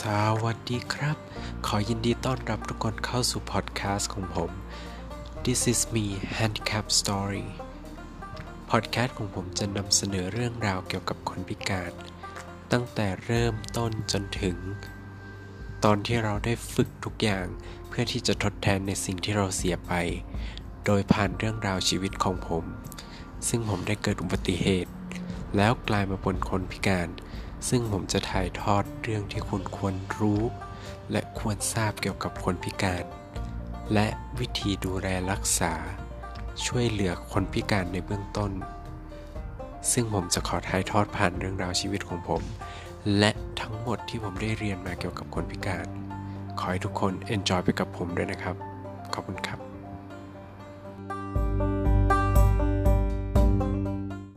สวัสดีครับ ขอยินดีต้อนรับทุกคนเข้าสู่พอดแคสต์ของผม This is me Handicap Story พอดแคสต์ของผมจะนำเสนอเรื่องราวเกี่ยวกับคนพิการ ตั้งแต่เริ่มต้นจนถึง ตอนที่เราได้ฝึกทุกอย่างเพื่อที่จะทดแทนในสิ่งที่เราเสียไป โดยผ่านเรื่องราวชีวิตของผม ซึ่งผมได้เกิดอุบัติเหตุ แล้วกลายมาเป็นคนพิการ ซึ่งผมจะถ่ายทอดเรื่องที่คุณควรรู้ และควรทราบเกี่ยวกับคนพิการ และวิธีดูแลรักษา ช่วยเหลือคนพิการในเบื้องต้น ซึ่งผมจะขอถ่ายทอดผ่านเรื่องราวชีวิตของผม และทั้งหมดที่ผมได้เรียนมาเกี่ยวกับคนพิการ ขอให้ทุกคน enjoy ไปกับผมด้วยนะครับ ขอบคุณครับ